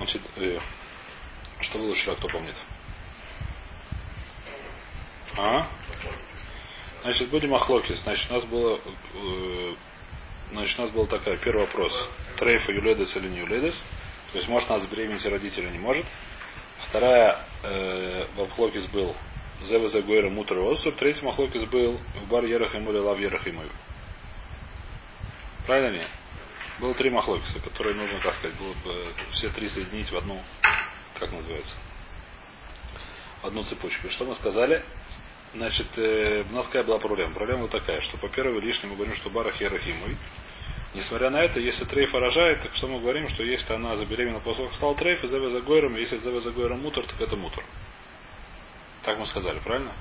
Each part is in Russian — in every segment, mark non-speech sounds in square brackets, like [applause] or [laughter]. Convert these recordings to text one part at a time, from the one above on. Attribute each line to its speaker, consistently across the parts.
Speaker 1: Значит, э, что было вчера, кто помнит? А? Значит, будем охлоки. Значит, у нас было э, значит, у нас был такой первый вопрос. Трейфа юледес или не юледес? То есть может нас беременеть родители не может. Вторая э, в был Зева Загуэра Мутер Осур. Третий Махлокис был в бар Ерах ему или Лав Ерах. Правильно нет? Было три Махлокиса, которые нужно, как сказать, было бы все три соединить в одну, как называется, в одну цепочку. Что мы сказали? Значит, э, у нас какая была проблема? Проблема вот такая, что по первой лишней мы говорим, что барах ерахимуй. Несмотря на это, если трейф рожает, так что мы говорим, что если она забеременела после того, как стал трейф, и зеве за гойром, если зеве за гойром мутор, так это мутор. Так мы сказали, правильно?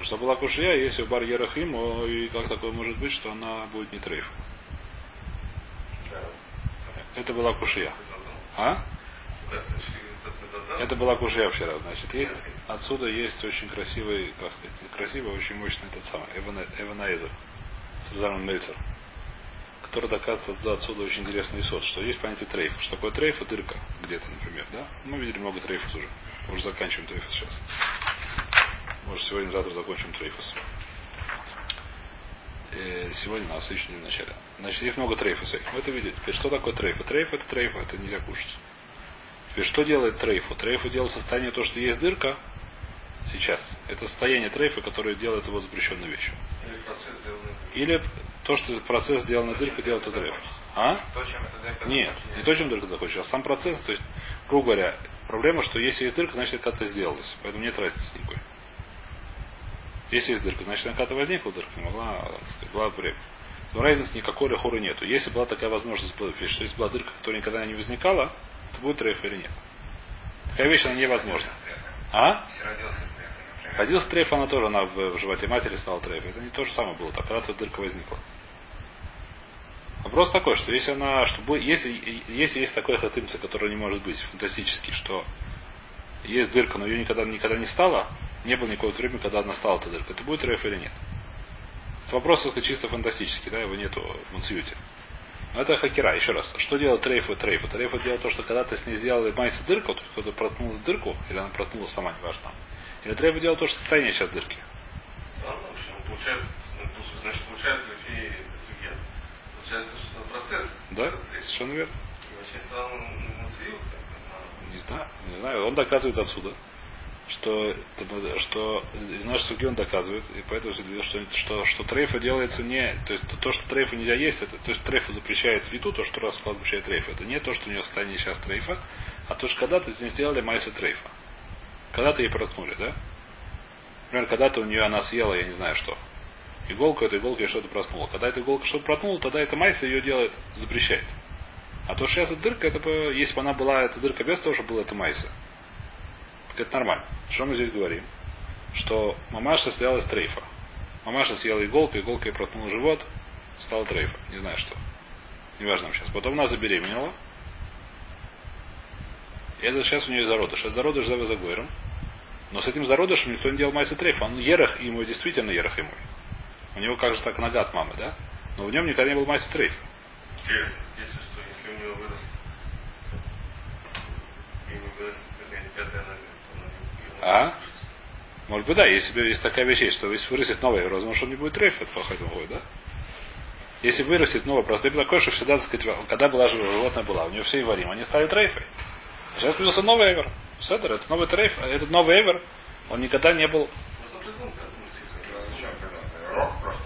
Speaker 1: Что была кушья, если у бар Ерахим, и как такое может быть, что она будет не трейф? Это была кушья. А? Это была кушья вчера. Значит, есть, отсюда есть очень красивый, как сказать, красивый, очень мощный этот самый, Эванаизер, Сарзарман Мельцер, который доказывает отсюда очень интересный сот, что есть понятие трейфа. Что такое трейф? Дырка где-то, например, да? Мы видели много трейфов уже. Уже заканчиваем טרפות сейчас. Может, сегодня, завтра закончим טרפות. Э, сегодня нас еще не в начале. Значит, их много трейфов Мы это видели. Теперь, что такое трейфа? Трейф это трейфа, это нельзя кушать. Теперь, что делает трейфу? Трейфу делает состояние то, что есть дырка сейчас. Это состояние трейфа, которое делает его запрещенной вещью. Или то, что процесс сделан дырка, делает это трейф. А? Нет, не то, чем дырка захочешь, а сам процесс. То есть, грубо говоря, проблема, что если есть дырка, значит, когда-то сделалось. Поэтому нет разницы никакой. Если есть дырка, значит, она когда-то возникла дырка, не могла, так сказать, была время. Но разницы никакой рехоры нету. Если была такая возможность, что если была дырка, которая никогда не возникала, то будет трейф или нет. Такая вещь, она невозможна. А? Родился трейф, она тоже, она в, животе матери стала трейф. Это не то же самое было, так когда-то дырка возникла. Вопрос такой, что если она, что если, если есть такой хатымца, который не может быть фантастический, что есть дырка, но ее никогда, никогда не стало, не было никакого времени, когда она стала эта дырка, это будет реф или нет? Это вопрос только чисто фантастический, да, его нету в Мансиюте. Но это хакера, еще раз. Что делает трейф и трейф? Трейф делает то, что когда ты с ней сделал майса дырку, то кто-то проткнул дырку, или она проткнула сама, неважно. Или трейф делает то, что состояние сейчас дырки.
Speaker 2: Да, получается, значит, получается, Получается, что процесс.
Speaker 1: Да, совершенно верно.
Speaker 2: И вообще стал
Speaker 1: не знаю, не знаю. Он доказывает отсюда, что, что из нашей суги он доказывает, и поэтому что, что, что трейфа делается не, то есть то, что трейфа нельзя есть, это, то есть трейфа запрещает виду, то, что раз запрещает трейфа, это не то, что у нее состояние сейчас трейфа, а то, что когда-то здесь сделали майса трейфа. Когда-то ей проткнули, да? Например, когда-то у нее она съела, я не знаю что. Иголку, эта иголка что-то проснула. Когда эта иголка что-то проткнула, тогда эта майса ее делает, запрещает. А то, что сейчас эта дырка, это, если бы она была, эта дырка без того, чтобы была эта майса. Так это нормально. Что мы здесь говорим? Что мамаша съела из трейфа. Мамаша съела иголку, иголка ей проткнула живот, стала трейфа. Не знаю что. Неважно сейчас. Потом она забеременела. И это сейчас у нее зародыш. Это зародыш за загойром. Но с этим зародышем никто не делал майса трейфа. Он ерах ему действительно ерах ему. У него как же так нога от мамы, да? Но в нем никогда не был майса трейф.
Speaker 2: Если что, если у него вырос, вырос
Speaker 1: а? Может быть, да, если есть такая вещь, что если вырастет новая, возможно, он не будет трейф, это плохой выходит, да? Если вырастет новая, просто такое, что всегда, так сказать, когда была животное была, у нее все варим, они стали трейфой. Сейчас появился новый эвер. Седер, это новый трейф, а этот новый эвер, он никогда не был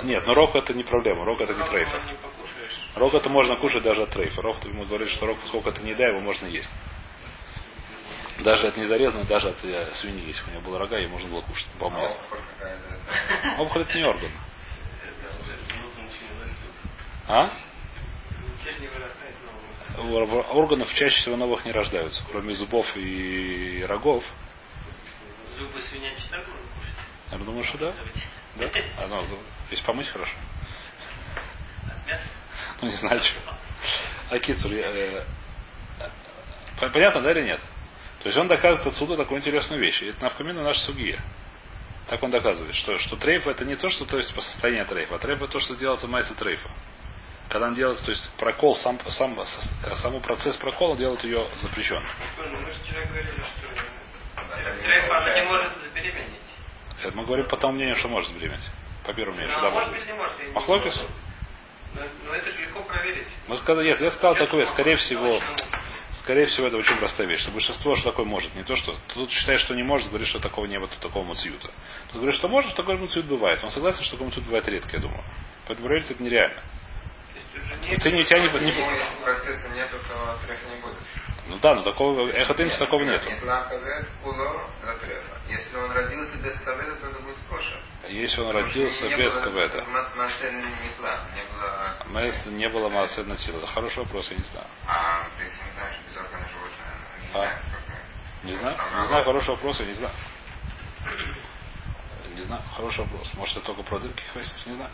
Speaker 1: нет, но рог это не проблема. Рог это не трейфер. Рог это можно кушать даже от трейфа. Рог ему говорит, что рог, поскольку это не да, его можно есть. Даже от незарезанного, даже от э, свиньи, если у него было рога, ее можно было кушать. По мне. Опухоль это не орган. А? Органов чаще всего новых не рождаются, кроме зубов и рогов.
Speaker 3: Зубы свинячьи так можно кушать?
Speaker 1: Я думаю, что да. Да? А, ну, если помыть хорошо. Ну, не знаю, что. А Кицур, э, понятно, да или нет? То есть он доказывает отсюда такую интересную вещь. И это навкамина наша сугия. Так он доказывает, что, что трейф это не то, что то есть по состоянию трейфа, а трейф это то, что делается майса трейфа. Когда он делает, то есть прокол, сам, сам, саму процесс прокола делает ее запрещенным.
Speaker 3: Мы же вчера говорили, что
Speaker 4: Да,
Speaker 3: трейф, она не
Speaker 4: получается.
Speaker 3: может забеременеть.
Speaker 1: Это мы говорим по тому мнению, что может забеременеть. По первому мнению, что
Speaker 3: Ну,
Speaker 1: да,
Speaker 3: а может
Speaker 1: может
Speaker 3: быть, не может.
Speaker 1: Махлокис?
Speaker 3: Но, но это же легко проверить.
Speaker 1: Мы сказали, нет, я сказал такое, скорее всего. Скорее всего, это очень простая вещь. Что большинство, что такое может. Не то, что тут считает, что не может, говорит, что такого не было, такого муциюта. Тут говорит, что может, такой муциют бывает. Он согласен, что такой муциют бывает редко, я думаю. Поэтому проверить это нереально.
Speaker 3: Нет-
Speaker 1: ты не, тебя не,
Speaker 4: если процесса нету, то трефа не будет.
Speaker 1: Ну да, но такого эхотымца такого.
Speaker 4: Нет. Если он родился без каведа, то это будет кошер.
Speaker 1: Если он родился без
Speaker 4: ма- Масель не было...
Speaker 1: Массы на силу. Хороший вопрос, я не знаю.
Speaker 4: А, ты если не знаешь, без органа животное, не
Speaker 1: А.
Speaker 4: знаю,
Speaker 1: Не знаю. Знаю, хороший вопрос, я не знаю. Не знаю, хороший вопрос. Может, это только про дырки не знаю.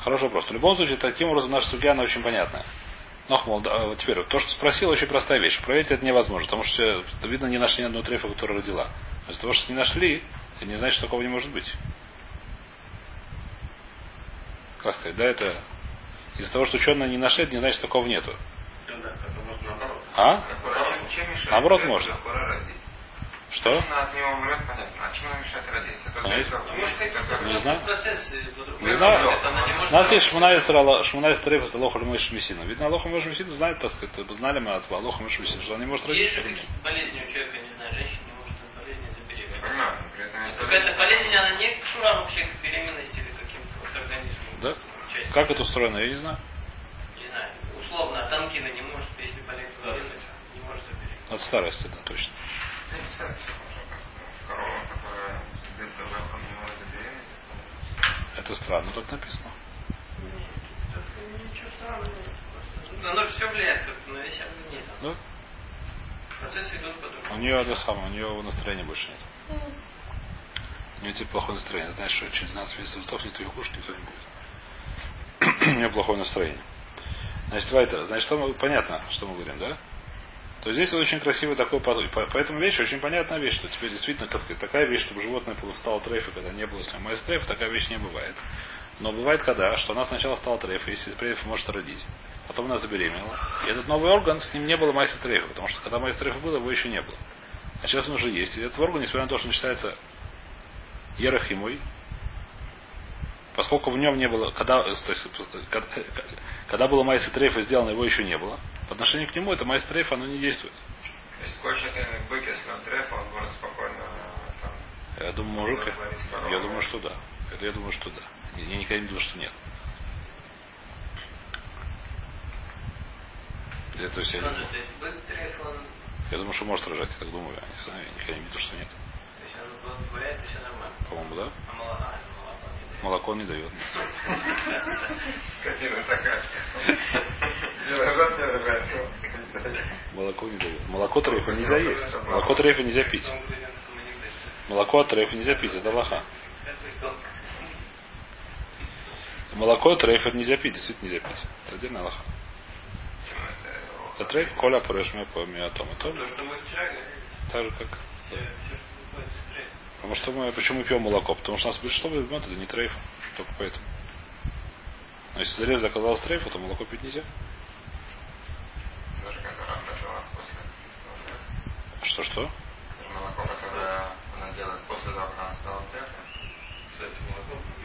Speaker 1: Хороший вопрос. В любом случае, таким образом наша судья, она очень понятная. Но, мол, да, вот теперь, вот то, что спросил, очень простая вещь. Проверить это невозможно, потому что, видно, не нашли ни одну трефу, которая родила. Из-за того, что не нашли, это не значит, что такого не может быть. Как сказать, да, это... Из-за того, что ученые не нашли, это не значит, что такого нету. А? Наоборот, можно. Что?
Speaker 4: От него умрет, понятно. А чем она мешает родить? Это
Speaker 1: Конечно.
Speaker 4: только-
Speaker 3: А
Speaker 1: Не знаю. Не знаю. У нас есть. Шмуна Шмуна Трейф это Алоха Мойш Мессина. Видно, Алоха Мойш Мессина знает, так сказать, знали мы от Алоха Мойш Мессина, что он не может родить.
Speaker 3: Есть же какие-то болезни у человека, не знаю, женщина не может от болезни забеременеть.
Speaker 4: понимаю,
Speaker 3: Какая-то болезнь, она не кшура вообще к беременности или каким-то вот организму.
Speaker 1: Да? Как это устроено, я не знаю.
Speaker 3: Не знаю, условно, от ангины не может, если болезнь болезнь, не может забеременеть.
Speaker 1: От старости, да, точно. Это странно, так написано.
Speaker 3: Просто, Оно же все влияет как-то на весь организм.
Speaker 1: Да?
Speaker 3: Процессы идут
Speaker 1: У
Speaker 3: по-другому.
Speaker 1: нее это самое, у нее настроения больше нет. У нее типа плохое настроение. Знаешь, что через 12 месяцев сдохнет, ее кушать никто не будет. [clears throat] У нее плохое настроение. Значит, ווײַטער, значит, что мы, понятно, что мы говорим, да? То здесь очень красивый такой Поэтому вещь очень понятная вещь, что теперь действительно, как сказать, такая вещь, чтобы животное стало трейфа, когда не было в нем מעשה трейфа, такая вещь не бывает. Но бывает когда, что она сначала стала трейфа, если трейф может родить. Потом она забеременела. И этот новый орган, с ним не было מעשה трейфа, потому что когда מעשה трейфа было, его еще не было. А сейчас он уже есть. И этот орган, несмотря на то, что он считается ерохимой, поскольку в нем не было, когда, э, то есть, э, когда, когда было майса трейфа сделано, его еще не было. По отношению к нему это майса трейфа, оно не действует.
Speaker 4: То есть и бык, если он треф, он может спокойно там,
Speaker 1: Я думаю, мужик,
Speaker 4: корову.
Speaker 1: я думаю, что да. Это я думаю, что да. Я никогда не видел, что нет. Я, то есть, я, думаю, я думаю, что может рожать, я так думаю. Я не знаю, я никогда не видел, что нет. По-моему, да?
Speaker 3: Молоко, не дает.
Speaker 1: Молоко он не дает.
Speaker 4: скотина такая.
Speaker 1: Молоко не дает. Молоко трейфа нельзя есть. Молоко трейфа нельзя пить.
Speaker 3: Том.
Speaker 1: Молоко от трейфа нельзя пить, это лоха. Молоко от трейфа нельзя пить, действительно нельзя пить. Это отдельная лоха. Это трейф, коля порешь по миатома.
Speaker 3: То, что мы вчера говорили,
Speaker 1: Так же, как
Speaker 3: все, все, что выходит из трефа.
Speaker 1: Потому что мы почему пьем молоко? Потому что у нас большинство возьмет, это не трейф. Только поэтому. Но если зарез оказалось трейфа, то молоко пить нельзя.
Speaker 4: Даже когда трефа.
Speaker 1: Что-что?
Speaker 4: Молоко, которое она делает после того, как она стала трефом.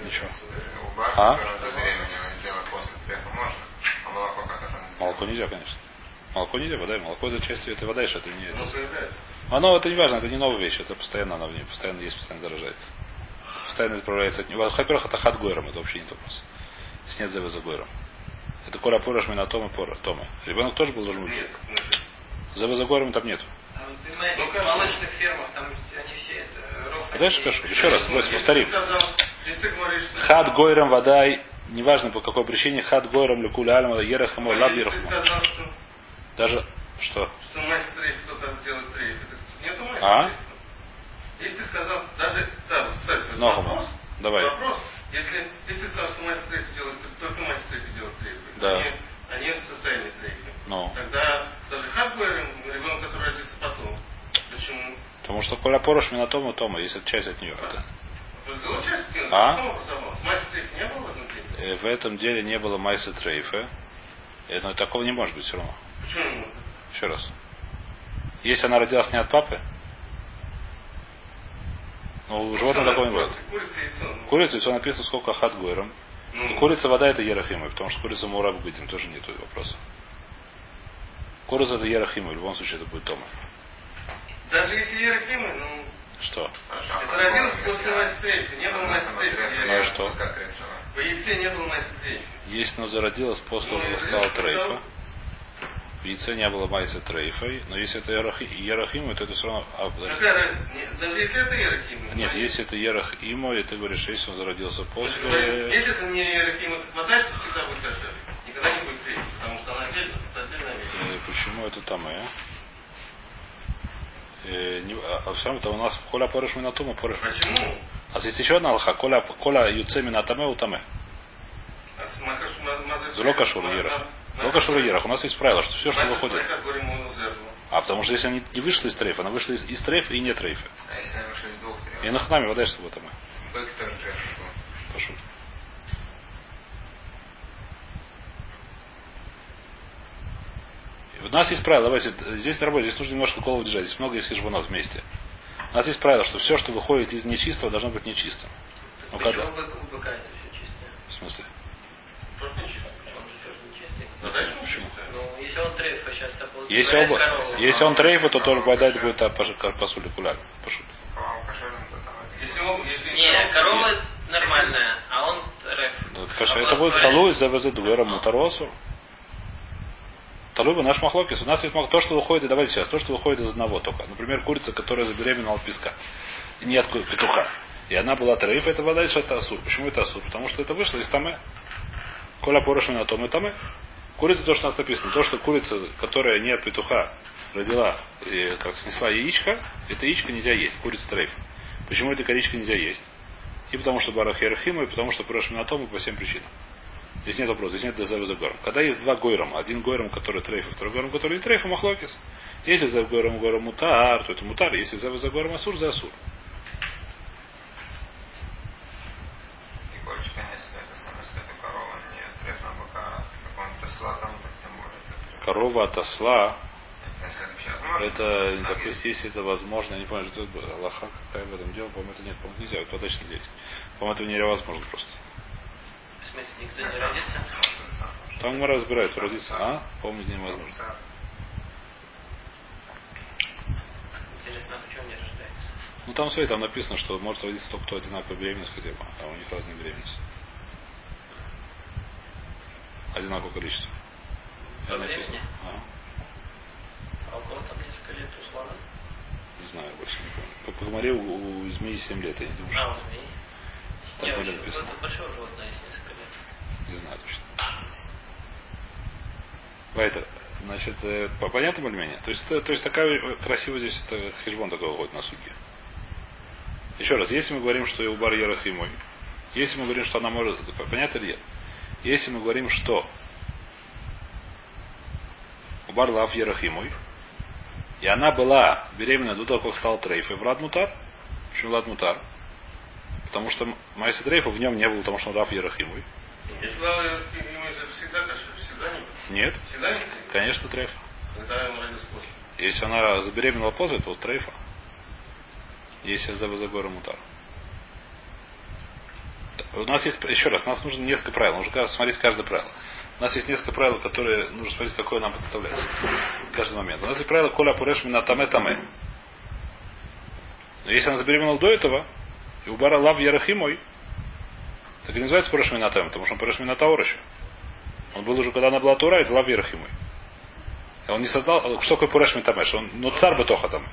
Speaker 1: Ничего.
Speaker 4: У бабки,
Speaker 1: А?
Speaker 4: которая забеременела, сделать после трефа можно. А молоко как это она
Speaker 1: Молоко нельзя, конечно. Молоко нельзя, вода. Молоко это часть это вода, что это не это. Оно это не важно, это не новая вещь, это постоянно оно в ней, постоянно есть, постоянно заражается. Постоянно избавляется от него. Во-первых, это хат гойром, это вообще не вопрос. Здесь нет зева за гойром. Это коля порож на тома пора, тома. Ребенок тоже был должен быть.
Speaker 2: Нет, значит,
Speaker 1: Зева за гойром там нету.
Speaker 3: А
Speaker 2: Ну,
Speaker 3: в
Speaker 2: конечно.
Speaker 3: молочных фермах, там они все это.
Speaker 1: А дальше скажу. Еще раз, Брось, повторим. Хат гойром водай, неважно по какой причине, хат гойром лекуля альма ерахама лаб
Speaker 2: Если что,
Speaker 1: Даже что?
Speaker 2: что мать трейф, кто-то делает трейф, это нету мать
Speaker 1: А?
Speaker 2: Если ты сказал, даже, да, кстати, вопрос,
Speaker 1: Давай.
Speaker 2: вопрос, если, если ты сказал, что мать трейф делает, только мать трейф делает трейф,
Speaker 1: Да.
Speaker 2: они, они в состоянии трейфа.
Speaker 1: Ну.
Speaker 2: Тогда даже хардвер, ребенок, который родится потом, почему?
Speaker 1: Потому что коля порош на тома тома, есть часть от нее. Это. А?
Speaker 2: трейф в этом трейфе?
Speaker 1: э, в этом деле не было майса трейфа, э, но такого не может быть все равно.
Speaker 2: Почему не может?
Speaker 1: Еще раз. Если она родилась не от папы, ну, у животного такого не будет.
Speaker 2: Курица, яйцо. ну.
Speaker 1: Курица, написано сколько хат гойром.
Speaker 2: Ну,
Speaker 1: Курица вода это ерахима, потому что курица мураб быть им тоже нету вопроса. Курица это ерахима, в любом случае это будет тома.
Speaker 2: Даже если Ерахимы, ну,
Speaker 1: Что?
Speaker 2: это родилось после майстрейфа. Не было майстрейфа.
Speaker 1: Ну и что?
Speaker 4: Как?
Speaker 2: В яйце не было майстрейфа.
Speaker 1: Если она зародилась после того,
Speaker 2: Ну,
Speaker 1: как
Speaker 2: и
Speaker 1: стала
Speaker 2: это
Speaker 1: трейфа, в яйце не было майса трейфой, но если это ерахи- ерахима, то это все равно... А, подожди.
Speaker 2: Даже если это Ерахимы.
Speaker 1: Нет, если это ерах имо, и ты говоришь, если он зародился после...
Speaker 2: Если это не Ерахима, то хватает, что всегда будет кошер. Никогда не будет трейфа, потому что она отдельно, это отдельная вещь.
Speaker 1: Э, Почему это там, э? Э, не- А а все равно это у нас коля порыш минатума порыш.
Speaker 2: Почему?
Speaker 1: А есть еще одна алха, коля, коля юце минатаме утаме. Зло
Speaker 2: Ма-
Speaker 1: ерах. Зло шура ерах. У нас есть правило, что все, что выходит.
Speaker 2: Трейфа.
Speaker 1: А потому что если они не вышли из трейфа, она вышла из, из трейфа и не трейфа.
Speaker 4: А если она вышла из двух
Speaker 1: И
Speaker 4: трейфов?
Speaker 1: на хнаме вода
Speaker 4: был.
Speaker 1: Пошел. У нас есть правило, давайте, здесь на работе, здесь нужно немножко голову держать, здесь много есть хижбанов вместе. У нас есть правило, что все, что выходит из нечистого, должно быть нечистым. Ну,
Speaker 3: Почему
Speaker 1: когда?
Speaker 3: у быка- у быка это все чистое?
Speaker 1: В смысле?
Speaker 2: Просто не чисто.
Speaker 3: Он же тоже
Speaker 2: Ну, дальше
Speaker 1: Почему?
Speaker 3: Ну, если он трейфа сейчас
Speaker 1: Если, если он трейфа, то только бодать будет а,
Speaker 4: то там один.
Speaker 2: Если он, если
Speaker 3: Не, корова нормальная, а он реф.
Speaker 1: Ну, это, конечно, это будет талуй за везет дуэра мутаросу. Талуй бы наш махлокис. У нас есть то, что выходит, давайте сейчас, то, что выходит из одного только. Например, курица, которая забеременела от песка. Не от петуха. И она была трейф, это вода, что это асур. Почему это асур? Потому что это вышло из таме. Коля порошина на том и таме. Курица, то, что у нас написано, то, что курица, которая не от петуха родила, и, как снесла яичко, это яичко нельзя есть, курица трейф. Почему это яичко нельзя есть? И потому что барах Ерахима, и потому что порошина на том, и по всем причинам. Здесь нет вопроса, здесь нет дезева за гором. Когда есть два гойром, один гойром, который трейф, второй гойром, который не трейф, махлокис. Если за гойром гойром мутар, то это мутар. Если за за гором асур, за асур.
Speaker 4: И больше, конечно, это самое, что это корова, не треф на бока, какого-нибудь осла там, так тем более. это треф.
Speaker 1: Корова от осла,
Speaker 4: это
Speaker 1: так,
Speaker 4: есть.
Speaker 1: если, это возможно, я не помню, что это Аллаха какая в этом дело, по-моему, это нет, по-моему, нельзя, это точно есть. По-моему, это невозможно просто.
Speaker 3: В смысле, никто не родится?
Speaker 1: Там мы разбирают, родиться, а? Помнить невозможно.
Speaker 3: Интересно, а почему не рождается?
Speaker 1: Ну там все, там написано, что может родиться только кто одинаковая беременность хотя бы, а у них разные беременности. Одинаковое количество. Это написано. А,
Speaker 3: А у кого там несколько лет условно?
Speaker 1: не знаю, больше не помню. По, по Гоморе у, у змеи 7 лет, я не думаю,
Speaker 3: А, у змеи.
Speaker 1: Так были
Speaker 3: очень-
Speaker 1: написано.
Speaker 3: Это большое животное, есть несколько лет.
Speaker 1: Не знаю точно. Вайтер, значит, э, по- понятно более-менее? То есть, это- то есть такая э, красиво здесь это хижбон такой выходит на суге. Еще раз, если мы говорим, что у ерах и мой, если мы говорим, что она может, понятно ли нет? Если мы говорим, что у бар лав ерах и она была беременна до того, как стал трейф, и в мутар, почему лад мутар? Потому что Майса Трейфа в нем не было, потому что он Раф Ерахимой.
Speaker 2: Если Лава ему это всегда всегда не
Speaker 1: Нет,
Speaker 2: Всегда не трейф?
Speaker 1: конечно, Трейфа.
Speaker 2: Когда ему родился после.
Speaker 1: Если она забеременела после, то Трейфа. Если за Загора Мутар. У нас есть, еще раз, у нас нужно несколько правил. Нужно смотреть каждое правило. У нас есть несколько правил, которые нужно смотреть, какое нам представляется. В каждый момент. У нас есть правило Коля Пуреш Мина Таме. Но если она забеременела до этого, и у Бара Лав Ярахимой, так и называется Пуреш Мина Таме, потому что он Пуреш Мина Таур еще. Он был уже, когда она была Тура, это Лав Ярахимой. Он не создал, что такое Пуреш Мина Таме? Что он, ну царь бы тоха там.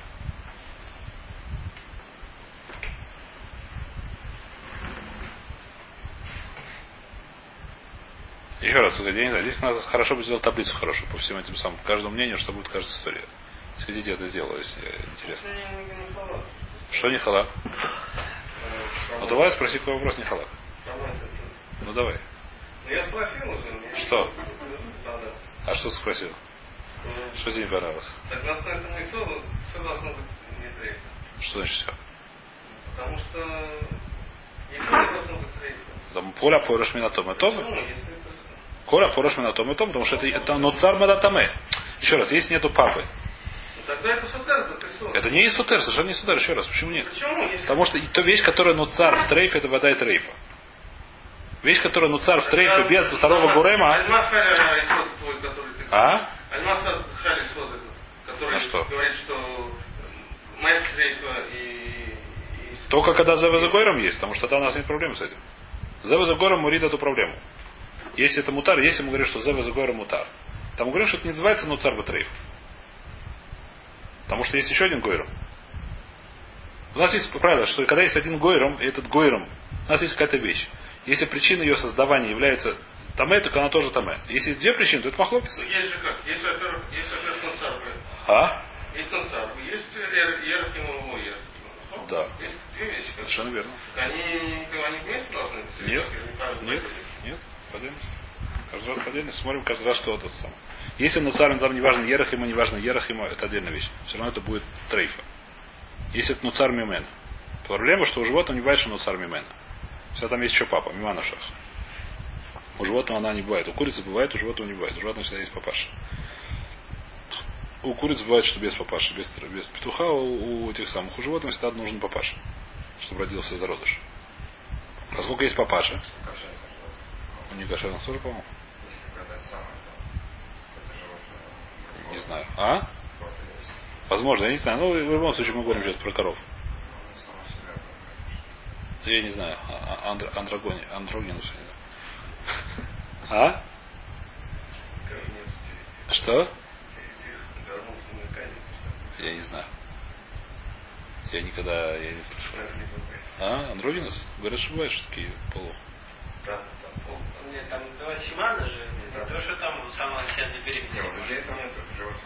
Speaker 1: Еще раз, я не знаю, здесь надо хорошо бы сделать таблицу хорошую по всем этим самым, по каждому мнению, что будет каждая история. Сходите, я это сделаю, если интересно. Что не халак? Ну давай спроси, какой вопрос не халак. Ну давай.
Speaker 2: Ну я спросил уже.
Speaker 1: Что? А что ты спросил?
Speaker 2: Ну,
Speaker 1: Что тебе не понравилось?
Speaker 2: Согласно этому исоду, все должно быть не трейфа.
Speaker 1: Что значит все?
Speaker 2: Потому что никто не должно быть трейфа.
Speaker 1: Там Коля Порош Минатома тоже.
Speaker 2: Почему? Если это...
Speaker 1: Коля Порош Минатома том, потому что это, это но цар Мадатаме. Еще раз, если нету папы.
Speaker 2: Ну, тогда это сутер, это сон.
Speaker 1: Это не Исутер, совершенно не Исутер. Еще раз, почему нет?
Speaker 2: Почему?
Speaker 1: Потому что то вещь, которая ну цар в трейфе, это вода и трейфа. Вещь, которая ну цар в трейфе без второго
Speaker 2: ты...
Speaker 1: А?
Speaker 2: Альма Халя Исод, который
Speaker 1: А что?
Speaker 2: говорит, что Майс Трейфа и... и...
Speaker 1: Только когда за Гойром есть, потому что тогда у нас нет проблем с этим. За Гойром мурит эту проблему. Если это мутар, если мы говорим, что Зева за Гойром мутар. Там говорим, что это не называется нуцар батрейф. Потому что есть еще один Гойром. У нас есть правило, что когда есть один Гойром, и этот Гойром, у нас есть какая-то вещь. Если причина ее создавания является Таме, так она тоже Таме. Если есть две причины, то это махлопис.
Speaker 2: Ну, Есть же как? Есть, во-первых, есть, во-первых, Нацар.
Speaker 1: А?
Speaker 2: Есть Нацар. Есть Ерахимова и
Speaker 1: Да.
Speaker 2: Есть две вещи.
Speaker 1: Совершенно верно.
Speaker 2: Они, они вместе должны быть?
Speaker 1: Нет, нет, по отдельности. Каждый раз по отдельности смотрим каждый раз, что это сам. Если на царь там не важно ерах ему, не важно ерах ему, это отдельная вещь. Все равно это будет трейфа. Если это нуцар мимена. Проблема, что у животного не бывает, что нуцар мимена. Все там есть еще папа, мимана шах. У животного она не бывает. У курицы бывает, у животного не бывает. У животного всегда есть папаша. У куриц бывает, что без папаши, без, без петуха, у, у этих самых. У животных всегда нужен папаша, чтобы родился зародыш. Поскольку есть папаша, У некошерных тоже, по-моему. Не знаю. А? Возможно, я не знаю. Ну, в любом случае, мы говорим сейчас про коров. Я не знаю. А- а- Андр, андрогони, андрогинус. [laughs] А? Что? Я не знаю. Я никогда я не слышал. А? Андрогинус? Говорят, что бывает, такие полу.
Speaker 3: Нет, там два Симана же, не то, что там он сам себя
Speaker 4: Не, нет, животных,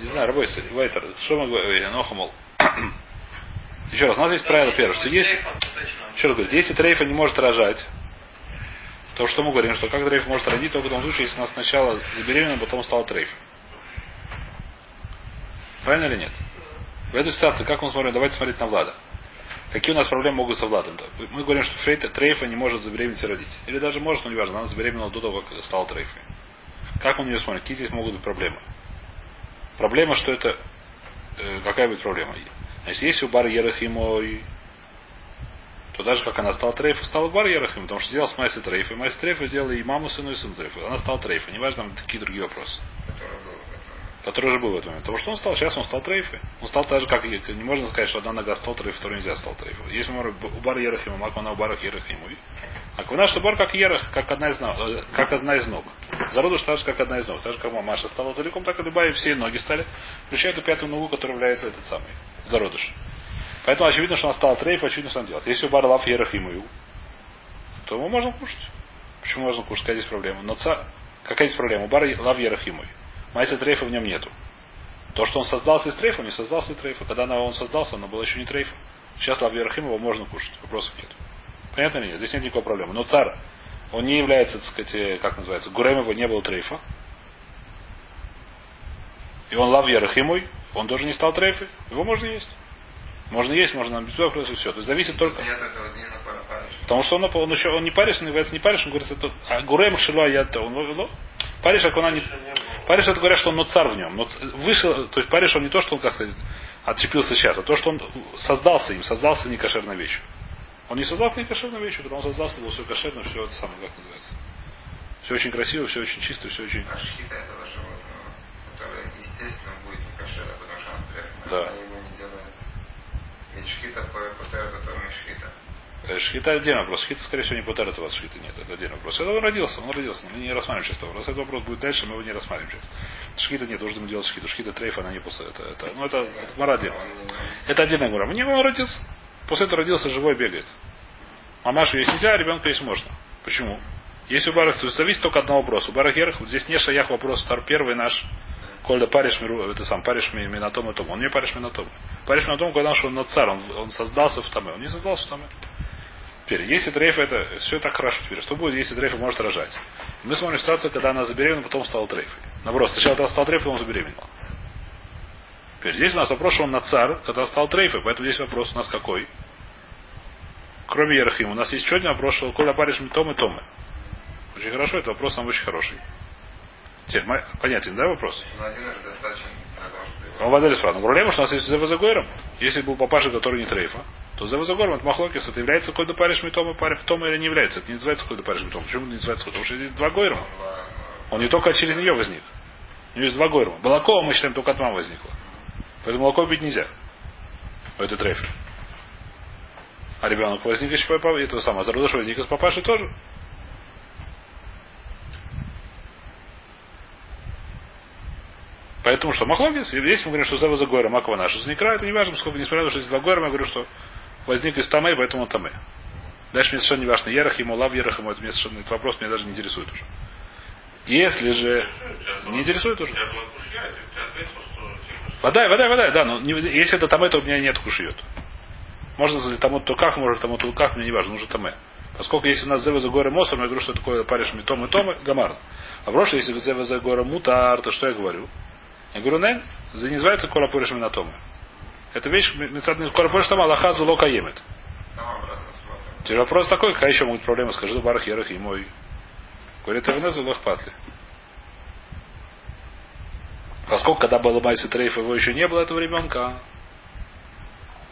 Speaker 1: Не знаю, работает. Вайтер, что мы говорим? Нохамол. [coughs] Еще раз, у нас есть правило первое, что есть... Еще раз говорю, если трейфа не может рожать, то что мы говорим, что как трейф может родить, только в том случае, если она сначала забеременела, потом стала трейф. Правильно или нет? В этой ситуации, как мы смотрим, давайте смотреть на Влада. Какие у нас проблемы могут со Владом? Мы говорим, что Фрейта, трейфа не может забеременеть и родить. Или даже может, но не важно, она забеременела до того, как стала трейфой. Как мы на нее смотрим? Какие здесь могут быть проблемы? Проблема, что это... э, какая будет проблема? Значит, если у Бар Ерахимой, то даже как она стала трейфой, стала Бар Ерахим, потому что сделал с Майси трейфой. Майси трейфой сделала и маму, сыну, и сыну трейфой. Она стала трейфой. Неважно, там какие другие вопросы.
Speaker 4: который был в этом.
Speaker 1: Который уже был в этот момент. Потому что он стал, сейчас он стал трейфой. Он стал так же, как не можно сказать, что одна нога стал трейфой, второй нельзя стал. Если мы говорим, у Бар Ерахима, Маквана у Барах Ерахиму. Аквана, что Бар как Ерах, как одна из ног, э, как одна из ног. Зародыш так же, как одна из ног. Так же, как Маша стала целиком, так и любая все ноги стали. Включая эту пятую ногу, которая является этот самый. Зародыш. Поэтому очевидно, что она стала трейф, очевидно, что она делает. Если у Бар Лав Ерахиму, то его можно кушать. Почему можно кушать? Какая здесь проблема? Но ца... Какая здесь проблема? У Бар Лав Ерахиму. Майса трейфа в нем нету. То, что он создался из трейфа, не создался из трейфа. Когда он создался, оно было еще не трейфа. Сейчас Лав Ерахим его можно кушать. Вопросов нет. Понятно или нет? Здесь нет никакой проблемы. Но царь, он не является, так сказать, э, как называется, Гурем его не было трейфа. И он Лав Ерахимой, он тоже не стал трейфой. Его можно есть. Можно есть, можно без вопросов, все. То есть зависит только...
Speaker 4: Нет.
Speaker 1: Потому что он, он еще он не париш, он является не париш, он говорит, это а гурем шило я он ну, париш, как он не париш, это говорят, что он но царь в нем. Но вышел, то есть париш он не то, что он, как сказать, отчепился сейчас, а то, что он создался им, создался некошерной вещью. Он не создался некошерной вещью, когда он создался, было все кошерно, все это самое, как называется. Все очень красиво, все очень чисто, все очень.
Speaker 4: А шхита этого животного, которое, естественно, будет не потому что он трефный,
Speaker 1: Да.
Speaker 4: его не делает. Ведь шхита по путер, это тоже шхита.
Speaker 1: Э, Шхита отдельный вопрос. Шхита, скорее всего, не путер это у вас шхита нет. Это отдельный вопрос. Это он родился, он родился. Мы не рассматриваем сейчас этот вопрос. Этот вопрос будет дальше, мы его не рассматриваем сейчас. Шхита нет, нужно делать шхиту. Шхита трейф, она не после. Это, это, ну, это, это мара.
Speaker 4: Он не-
Speaker 1: Это отдельная гора. Мне он родился. После этого родился живой, бегает. Мамашу есть нельзя, а ребенка есть можно. Почему? Если у барах, то зависит только от одного вопроса. У барах ерах, вот здесь не шаях вопрос, стар первый наш, Кольда париш миру, это сам париш ми- минатом и том. Он не париш минатом. Париш минатом, когда что он над царь, он, он создался в Таме. Он не создался в Таме. Теперь, если трейфа это, все так хорошо теперь. Что будет, если трейфа может рожать? Мы смотрим ситуацию, когда она забеременела, потом стала трейфой. Наоборот, сначала она стала трейфой, потом забеременела. Теперь, здесь у нас вопрос, что он на царь, когда стал трейфой, поэтому здесь вопрос у нас какой? кроме Ерахим, у нас есть еще один вопрос, что Коля паришь Том и Томы. Очень хорошо, это вопрос нам очень хороший. Теперь, понятен, да, вопрос?
Speaker 4: Но один достаточно.
Speaker 1: Вода Но проблема, что у нас есть Зева Загойром. Если был папаша, который не трейфа, то Зева Загойром от Махлокис, это является Коль паришь Митома, паришь Тома или не является. Это не называется Коль паришь Митома. Почему не называется Потому что здесь два Гойрма. Он не только через нее возник. У него есть два Гойрма. Молоко мы считаем только от мамы возникло. Поэтому молоко пить нельзя. Это трейфер. А ребенок возник еще папа, это самое, зародыш возник из папаши тоже. Поэтому что, Махлогис, если мы говорим, что Зева за Гойра, Макова наша, Зникра, это не важно, сколько, несмотря на то, что здесь два Гойра, я говорю, что возник из Тамы, поэтому Тамы. Дальше мне совершенно не важно, Ерах ему, Лав Ерах ему, это мне совершенно, этот вопрос меня даже не интересует уже. Если же не интересует уже. Вода, вода, вода, да, но не, если это Тамэ, то у меня нет кушиет. Можно за тому то как, может тому то как, мне не важно, нужно Тамэ. Поскольку если у нас Зева за горы Мосом, я говорю, что такое паришь Митом и Тома, Гамар. А прошлое, если Зева за горы Мутар, то что я говорю? Я говорю, не, за не называется Кола Пориш Минатома. Это вещь, Кола Пориш Тома, Аллаха Зуло Каемет. Теперь вопрос такой, какая еще могут проблемы, скажи, Барах Ерах и мой. Говорит, Эвне Зулох Патли. Поскольку, когда был Майси Трейф, его еще не было этого ребенка,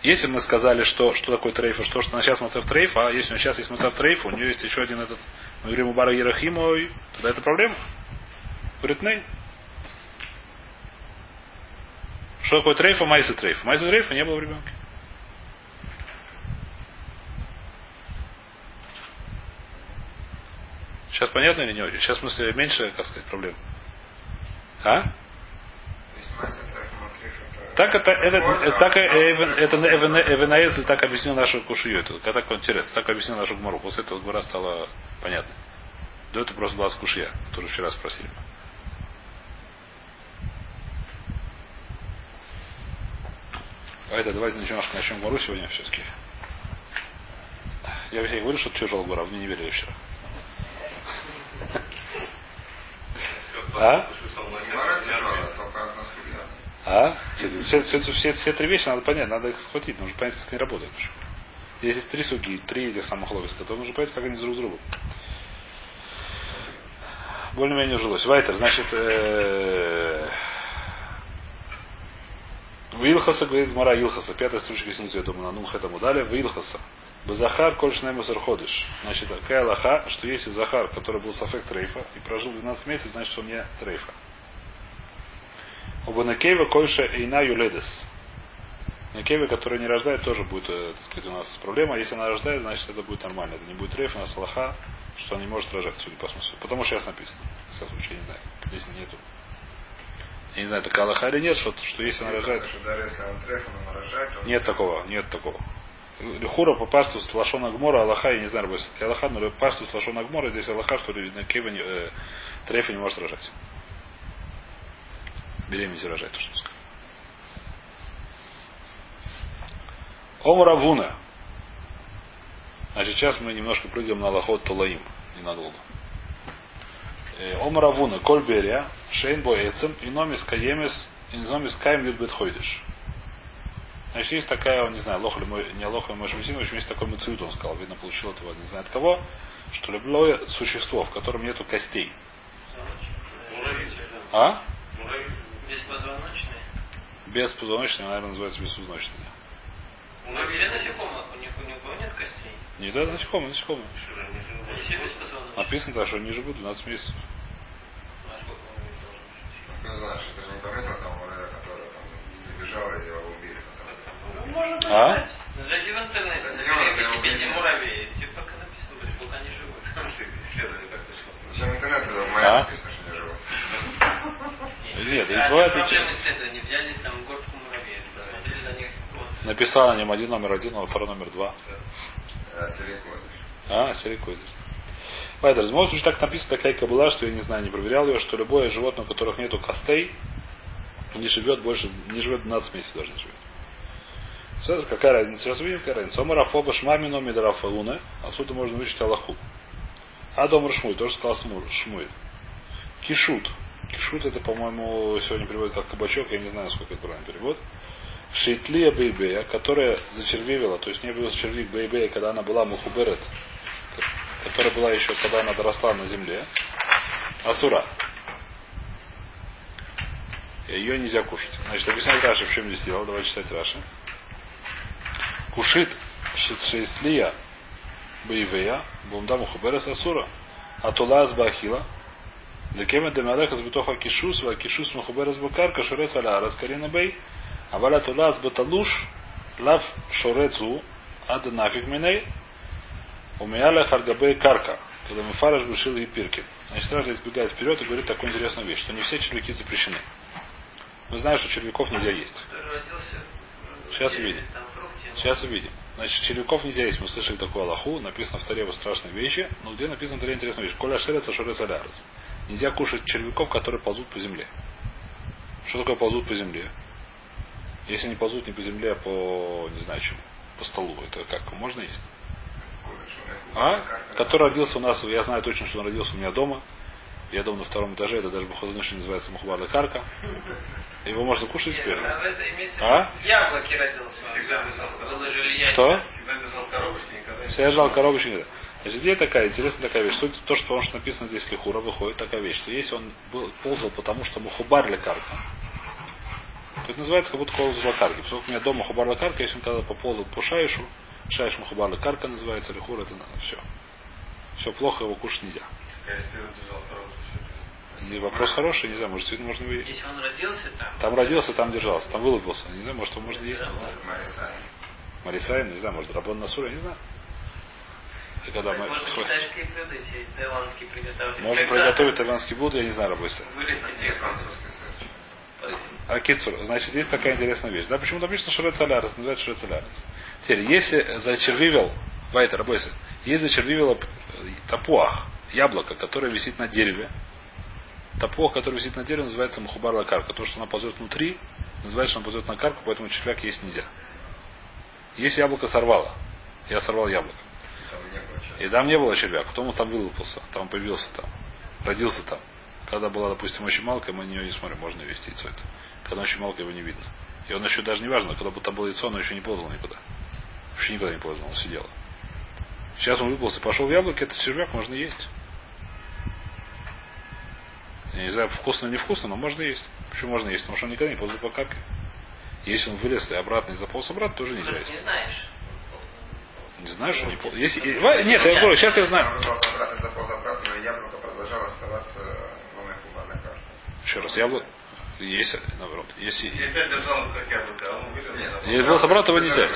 Speaker 1: если мы сказали, что, что такое трейф, что, что на сейчас Мацев трейф, а если у сейчас есть Мацев трейф, у нее есть еще один этот, мы говорим у Бара Ерахимой, тогда это проблема. Говорит, не. Что такое трейф, а майса трейф? Майса трейфа не было в ребенке. Сейчас понятно или не очень? Сейчас в смысле меньше, как сказать, проблем. А? Так это, это, так, это Эвенаэзль так объяснил нашу кушию. Это так интересно. Так объяснил нашу гмору. После этого гмора стало понятно. До этого просто была скушья, которую вчера спросили. Давайте, давайте немножко начнем гмору сегодня все-таки. Я вообще говорю, что тяжелый гора, мне не верили вчера. А? А? Все, все, все, все три вещи надо понять, надо их схватить, нужно понять, как они работают. Если есть три суги, три этих самых логиска, то нужно понять, как они друг с другом. Более-менее жилось. Вайтер, значит, э... в Илхаса, говорит Мара Илхаса, пятая строчка снизу, я думаю, на Нумх этому дали, в Илхаса. Базахар кольшнай ходишь. Значит, такая лоха, что если Захар, который был сафек трейфа и прожил 12 месяцев, значит, что он не трейфа. У Банакеева Кольша Эйна Юледес. Накева, которая не рождает, тоже будет, э, так сказать, у нас проблема. Если она рождает, значит это будет нормально. Это не будет рейф, у нас лоха, что она не может рожать, судя по смыслу. Потому что сейчас написано. В всяком не знаю. Здесь нету. Я не знаю, такая лоха или нет, что, что если она рожает. Нет такого, нет такого. Хура по пасту с лашона гмора, Аллаха, я не знаю, будет Аллаха, но пасту с лашона гмора, здесь Аллаха, что на Кева э, трефа не может рожать беременность рожает, то что сказать. Ом Равуна. Значит, сейчас мы немножко прыгаем на лохот Тулаим. Ненадолго. Э, Ом Равуна. Коль Берия. Шейн Боэцем. Иномис Каемис. Иномис Каем Юдбет Хойдыш. Значит, есть такая, не знаю, лоха ли не лоха мой в общем, есть такой мациют, он сказал, видно, получил этого, не знаю от кого, что любое существо, в котором нету костей. А?
Speaker 3: Беспозвоночные?
Speaker 1: Беспозвоночные, наверное, называется беспозвоночные.
Speaker 3: Них все насекомых, у них у него нет костей.
Speaker 1: Не да, насекомые, насекомые. Написано так, что они живут 12 месяцев.
Speaker 4: Ну, знаешь, ты же не пометил там муравья, которая там бежала и его убили.
Speaker 3: Ну, можно
Speaker 1: а?
Speaker 3: Зайди в интернет, набери эти муравьи. Типа как написано, сколько они живут. Исследовали как-то что.
Speaker 4: Зачем интернет, когда в моем написано, что не живут?
Speaker 1: Нет,
Speaker 3: а
Speaker 1: бывает
Speaker 3: проблемы исследования. Взяли там горстку муравьев, посмотрели за них.
Speaker 1: Написал на нем один номер один, а второй номер два. А, Поэтому, может быть, так написано такая кабыла, что я не знаю, не проверял ее, что любое животное, у которых нету костей, не живет больше, не живет 12 месяцев даже не живет. Все, какая разница? Сейчас увидим, какая разница. Омар Афоба Шмамино Мидрафа Луна. Отсюда можно выучить Аллаху. А Домар Шмуй, тоже сказал Шмуй. Кишут. Кишут это, по-моему, сегодня переводит как кабачок, я не знаю, сколько это правильный перевод. Шитлия Бейбея, которая зачервивила, то есть не был червик Бейбея, когда она была Мухуберет, которая была еще, когда она доросла на земле. Асура. Ее нельзя кушать. Значит, объясняет Раши, в чем здесь дело. Давайте читать Раши. Кушит шейслия бейвея, бумда мухуберес асура. Атула бахила. Декеме демалеха с бутоха кишус, ва кишус мухуберес букар, шурец аля раскарина бей. А валя тула с баталуш, лав шорецу, ад нафиг миней. Умяля харгабей карка. Когда мы фараш бушил и пирки. Значит, Ража избегает вперед и говорит такую интересную вещь, что не все червяки запрещены. Мы знаем, что червяков нельзя есть. Сейчас увидим. Сейчас увидим. Значит, червяков нельзя есть. Мы слышали такую Аллаху. Написано в Таре страшные вещи. Но где написано в Таре интересная вещь? Коля шерец, шерец алярец. Нельзя кушать червяков, которые ползут по земле. Что такое ползут по земле? Если они ползут не по земле, а по, не знаю чему, по столу, это как? Можно есть? А? Который родился у нас, я знаю точно, что он родился у меня дома. Я дома на втором этаже, это даже Бухазныш называется Мухбарда Карка. Его можно кушать теперь.
Speaker 3: А? Яблоки родился. Всегда
Speaker 1: Что?
Speaker 2: Всегда держал коробочки, никогда не
Speaker 1: Всегда держал коробочки. никогда. Значит, идея такая, интересная такая вещь. Суть то, что, потому что написано здесь Лихура, выходит такая вещь, что если он был, ползал потому, что Мухубар карка, то это называется, как будто ползал карки. Поскольку у меня дома Мухубар карка, если он когда поползал по шайшу, шайш Мухубар карка называется, Лихура, это надо, все. Все плохо, его кушать нельзя. Не вопрос хороший, не знаю, может, сегодня можно выйти.
Speaker 3: Если он родился там?
Speaker 1: Там родился, там держался, там вылупился. Не знаю, может, его можно есть, не знаю. Марисай, не знаю, может, Рабон Насура, не знаю. И когда мы...
Speaker 3: Можно китайские блюда, эти таиландские приготовить.
Speaker 1: Можно приготовить таиландский блюдо, я не знаю, Рабойса.
Speaker 3: Вырастить их.
Speaker 1: А кицур, значит, есть такая интересная вещь. Да, почему написано Шурет Солярес, называется Шурет Солярес. Теперь, если зачервивел, Вайтер, Рабойса, есть зачервивел тапуах, яблоко, которое висит на дереве, Топор, который висит на дереве, называется мухубар лакарка. То, что она ползет внутри, называется, что она ползет на карку, поэтому червяк есть нельзя. Если яблоко сорвало, я сорвал яблоко. И там не было червяк, потом он там вылупился, там появился там, родился там. Когда была, допустим, очень малкая, мы на нее не смотрим, можно вести яйцо это. Когда очень малкая, его не видно. И он еще даже не важно, когда бы там было яйцо, оно еще не ползало никуда. Вообще никуда не ползало, он сидел. Сейчас он выполз и пошел в яблоко, это червяк можно есть. Я не знаю, вкусно или невкусно, но можно есть. Почему можно есть? Потому что он никогда не ползает по капке. Если он вылез и обратно и заполз обратно, тоже нельзя есть.
Speaker 3: Не знаешь.
Speaker 1: Не знаю, что не полз. Если... Нет, я говорю, сейчас я знаю.
Speaker 4: Заполз обратно, но яблоко продолжало оставаться.
Speaker 1: Еще раз, яблоко. Есть, наоборот. Если...
Speaker 2: Если я держал как яблоко, а он вылез.
Speaker 1: Если вылез обратно, его нельзя.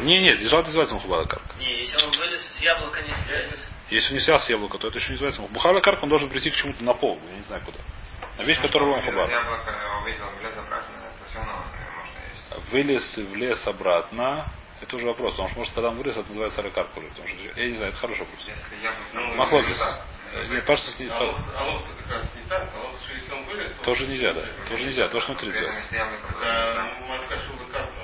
Speaker 1: Не, нет, держал называется мухубада карка.
Speaker 3: Не, если он вылез с яблока не слезет.
Speaker 1: Если он не снял с яблока, то это еще не называется Бухара карк, он должен прийти к чему-то на пол, я не знаю куда. На вещь, которую он хабар.
Speaker 4: Яблоко увидел, влез обратно, это все равно можно есть.
Speaker 1: Вылез и влез обратно, это уже вопрос, потому что может когда он вылез, это называется. Потому что, я не знаю, это хороший вопрос.
Speaker 4: Если яблоко...
Speaker 1: Махлогис. Нет, кажется, с ней...
Speaker 2: А вот, а вот как раз не так, а вот что если он вылез, то...
Speaker 1: Тоже нельзя, да. Тоже нельзя, то, что внутри делается.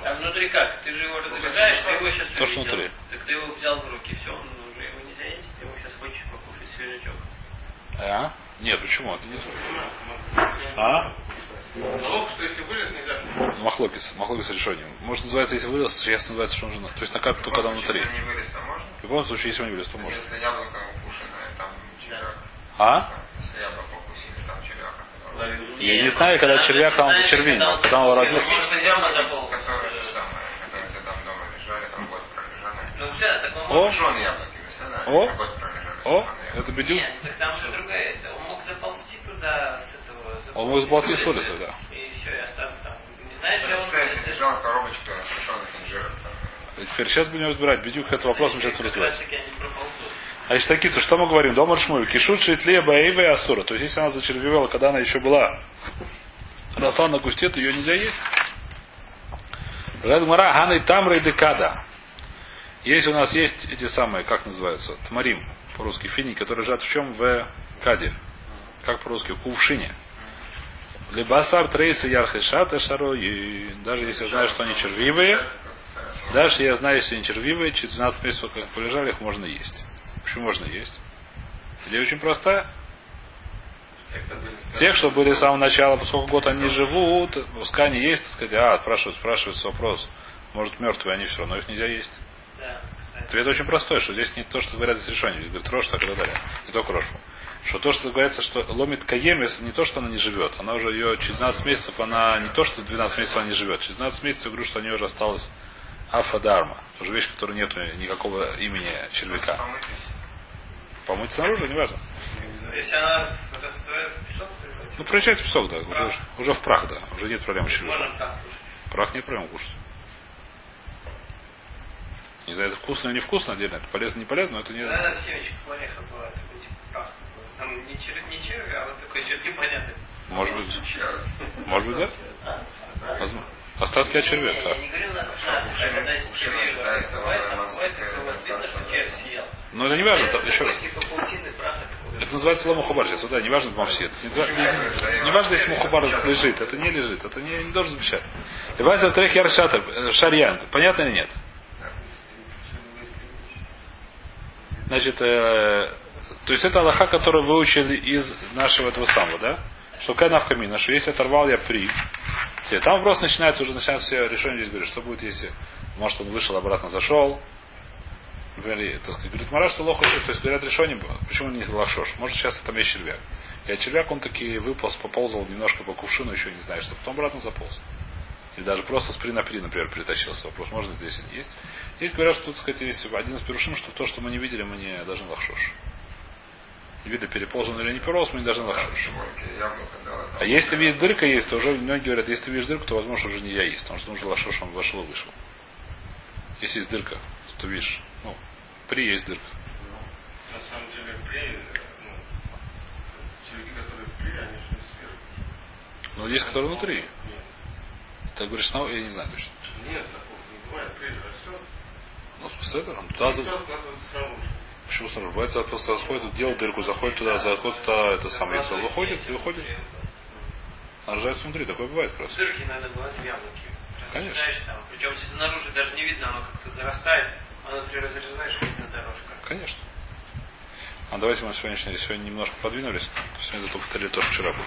Speaker 3: А внутри как? Ты же его разрезаешь, ты его сейчас
Speaker 1: То, что внутри.
Speaker 3: Так ты его взял в руки, все, он уже его нельзя есть, ты его сейчас хочешь покушать свежачок.
Speaker 1: А? Нет, почему? Это не А?
Speaker 2: Залог, что если вылез, нельзя.
Speaker 1: Махлокис. Махлокис решением. Может называется, если вылез, сейчас называется, что он жена. То есть на карпе только когда внутри.
Speaker 4: Если не вылез, то можно?
Speaker 1: В любом случае, если он не вылез, то можно.
Speaker 4: Если яблоко червяк.
Speaker 1: А? Я не знаю, когда червяк, а он зачервинил. Когда он родился.
Speaker 3: Может, яма заполз.
Speaker 4: Которые же самое, которые где там дома лежали, там год пролежали.
Speaker 3: Ну, все, так он
Speaker 1: О. О.
Speaker 4: Как год пролежали.
Speaker 1: О, это бедюк.
Speaker 3: Нет, так там же другая, это он мог заползти туда с этого...
Speaker 1: Он мог заползти с улицы, да.
Speaker 3: И все, и остаться там. Не знаешь, где он...
Speaker 4: Лежала коробочка сушеных инжиров.
Speaker 1: Теперь сейчас будем разбирать. Бедюк этот вопрос мы сейчас
Speaker 3: Как
Speaker 1: А если такие, то что мы говорим? Дома шмуль. Кишут шитле баэйве асура. То есть если она зачервивала, когда она еще была росла на кусте, то ее нельзя есть. Редмара Ханы Тамра и Декада. Если у нас есть эти самые, как называются, тмарим, по-русски фини, которые лежат в чем? В каде. Как по-русски? В кувшине. Либасар трейса ярхешата шаро. И даже если я знаю, что они червивые, даже я знаю, если они червивые, через 12 месяцев, как полежали, их можно есть. Почему можно есть? Идея очень простая. Тех, что были с самого начала, поскольку год они живут, пускай они есть, так сказать, а, спрашивают, спрашивается вопрос, может мертвые они все равно их нельзя есть.
Speaker 3: Да.
Speaker 1: Ответ очень простой, что здесь не то, что говорят здесь решение. Здесь говорит рожь, так и так далее. Не только рожь. Что то, что говорится, что ломит каемес, не то, что она не живет. Она уже ее через 12 месяцев, она не то, что 12 месяцев она не живет. Через 12 месяцев я говорю, что у нее уже осталась афадарма. Тоже вещь, которой нет никакого имени червяка.
Speaker 4: Помыть
Speaker 1: снаружи, неважно.
Speaker 3: Если она в песок,
Speaker 1: Ну, превращается в песок, да. Уже, уже в прах, да. Уже нет проблем с. Прах не проблема кушать. Не знаю, это вкусно или невкусно отдельно. Это полезно, не полезно, но это не...
Speaker 3: Иногда в семечках ореха бывает такой типа прах. Там не червь, не червь, а вот такой червь непонятный.
Speaker 1: Может быть, может быть, да?
Speaker 3: А?
Speaker 1: Возможно. Остатки от червя,
Speaker 3: Я
Speaker 1: да.
Speaker 3: не говорю на нас, а когда
Speaker 4: Мужчина
Speaker 3: червей
Speaker 4: считается
Speaker 3: бывает,
Speaker 4: в
Speaker 3: бывает,
Speaker 4: Москве,
Speaker 3: такое вот видно, что
Speaker 4: как-то,
Speaker 3: червь съел.
Speaker 1: Но это не важно, это- еще раз. Это называется лома хубар. Сейчас, да, не важно мамси. Это не, важно, если мухубар лежит. Это не лежит. Это не, не должен замечать. Давайте в трех яршата, э, шарьян. Понятно или нет? Значит, э, то есть это Аллаха, которую выучили из нашего этого самого, да? Что кайнав камина, что если оторвал я при, там вопрос начинается, уже начинается все решение здесь говорит, что будет, если, может, он вышел, обратно зашел. И, так сказать, говорит Мара, что лоха, то есть говорят решение, почему не лошош? Может, сейчас там есть червяк. И червяк он таки выполз, поползал немножко по кувшину, еще не знаю, что потом обратно заполз. Или даже просто с при на при, например, притащился. Вопрос, можно это есть. Есть говорят, что, так сказать, есть один из перушим, что то, что мы не видели, мы не должны лахшош. Не видно, переполз он или не переполз, мы не должны
Speaker 4: да.
Speaker 1: А если видишь дырка есть, то уже многие говорят, если ты видишь дырку, то возможно уже нельзя есть, потому что нужно лошош, он вошел и вышел. Если есть дырка, то видишь, ну, при есть дырка.
Speaker 2: На самом деле, при, ну, червяки, которые при, они же сверху.
Speaker 1: Но есть, которые внутри.
Speaker 2: Нет.
Speaker 1: Ты говоришь, ну, я не знаю точно.
Speaker 2: Нет, такого не бывает. При растет.
Speaker 1: Ну, с этого, туда
Speaker 2: Растет, надо снаружи.
Speaker 1: Почему снаружи? Бывает, за- просто заходит, делает дырку, заходит туда, заходит туда, это самое яйцо, выходит и выходит. А рождается внутри, такое бывает просто.
Speaker 3: Дырки иногда бывают в яблоке.
Speaker 1: Конечно.
Speaker 3: Там. Причем если снаружи даже не видно, оно как-то зарастает, а внутри разрезаешь, видно дорожка.
Speaker 1: Конечно. А давайте мы сегодняшний, сегодня немножко подвинулись. Сегодня это только в столе тоже вчера был.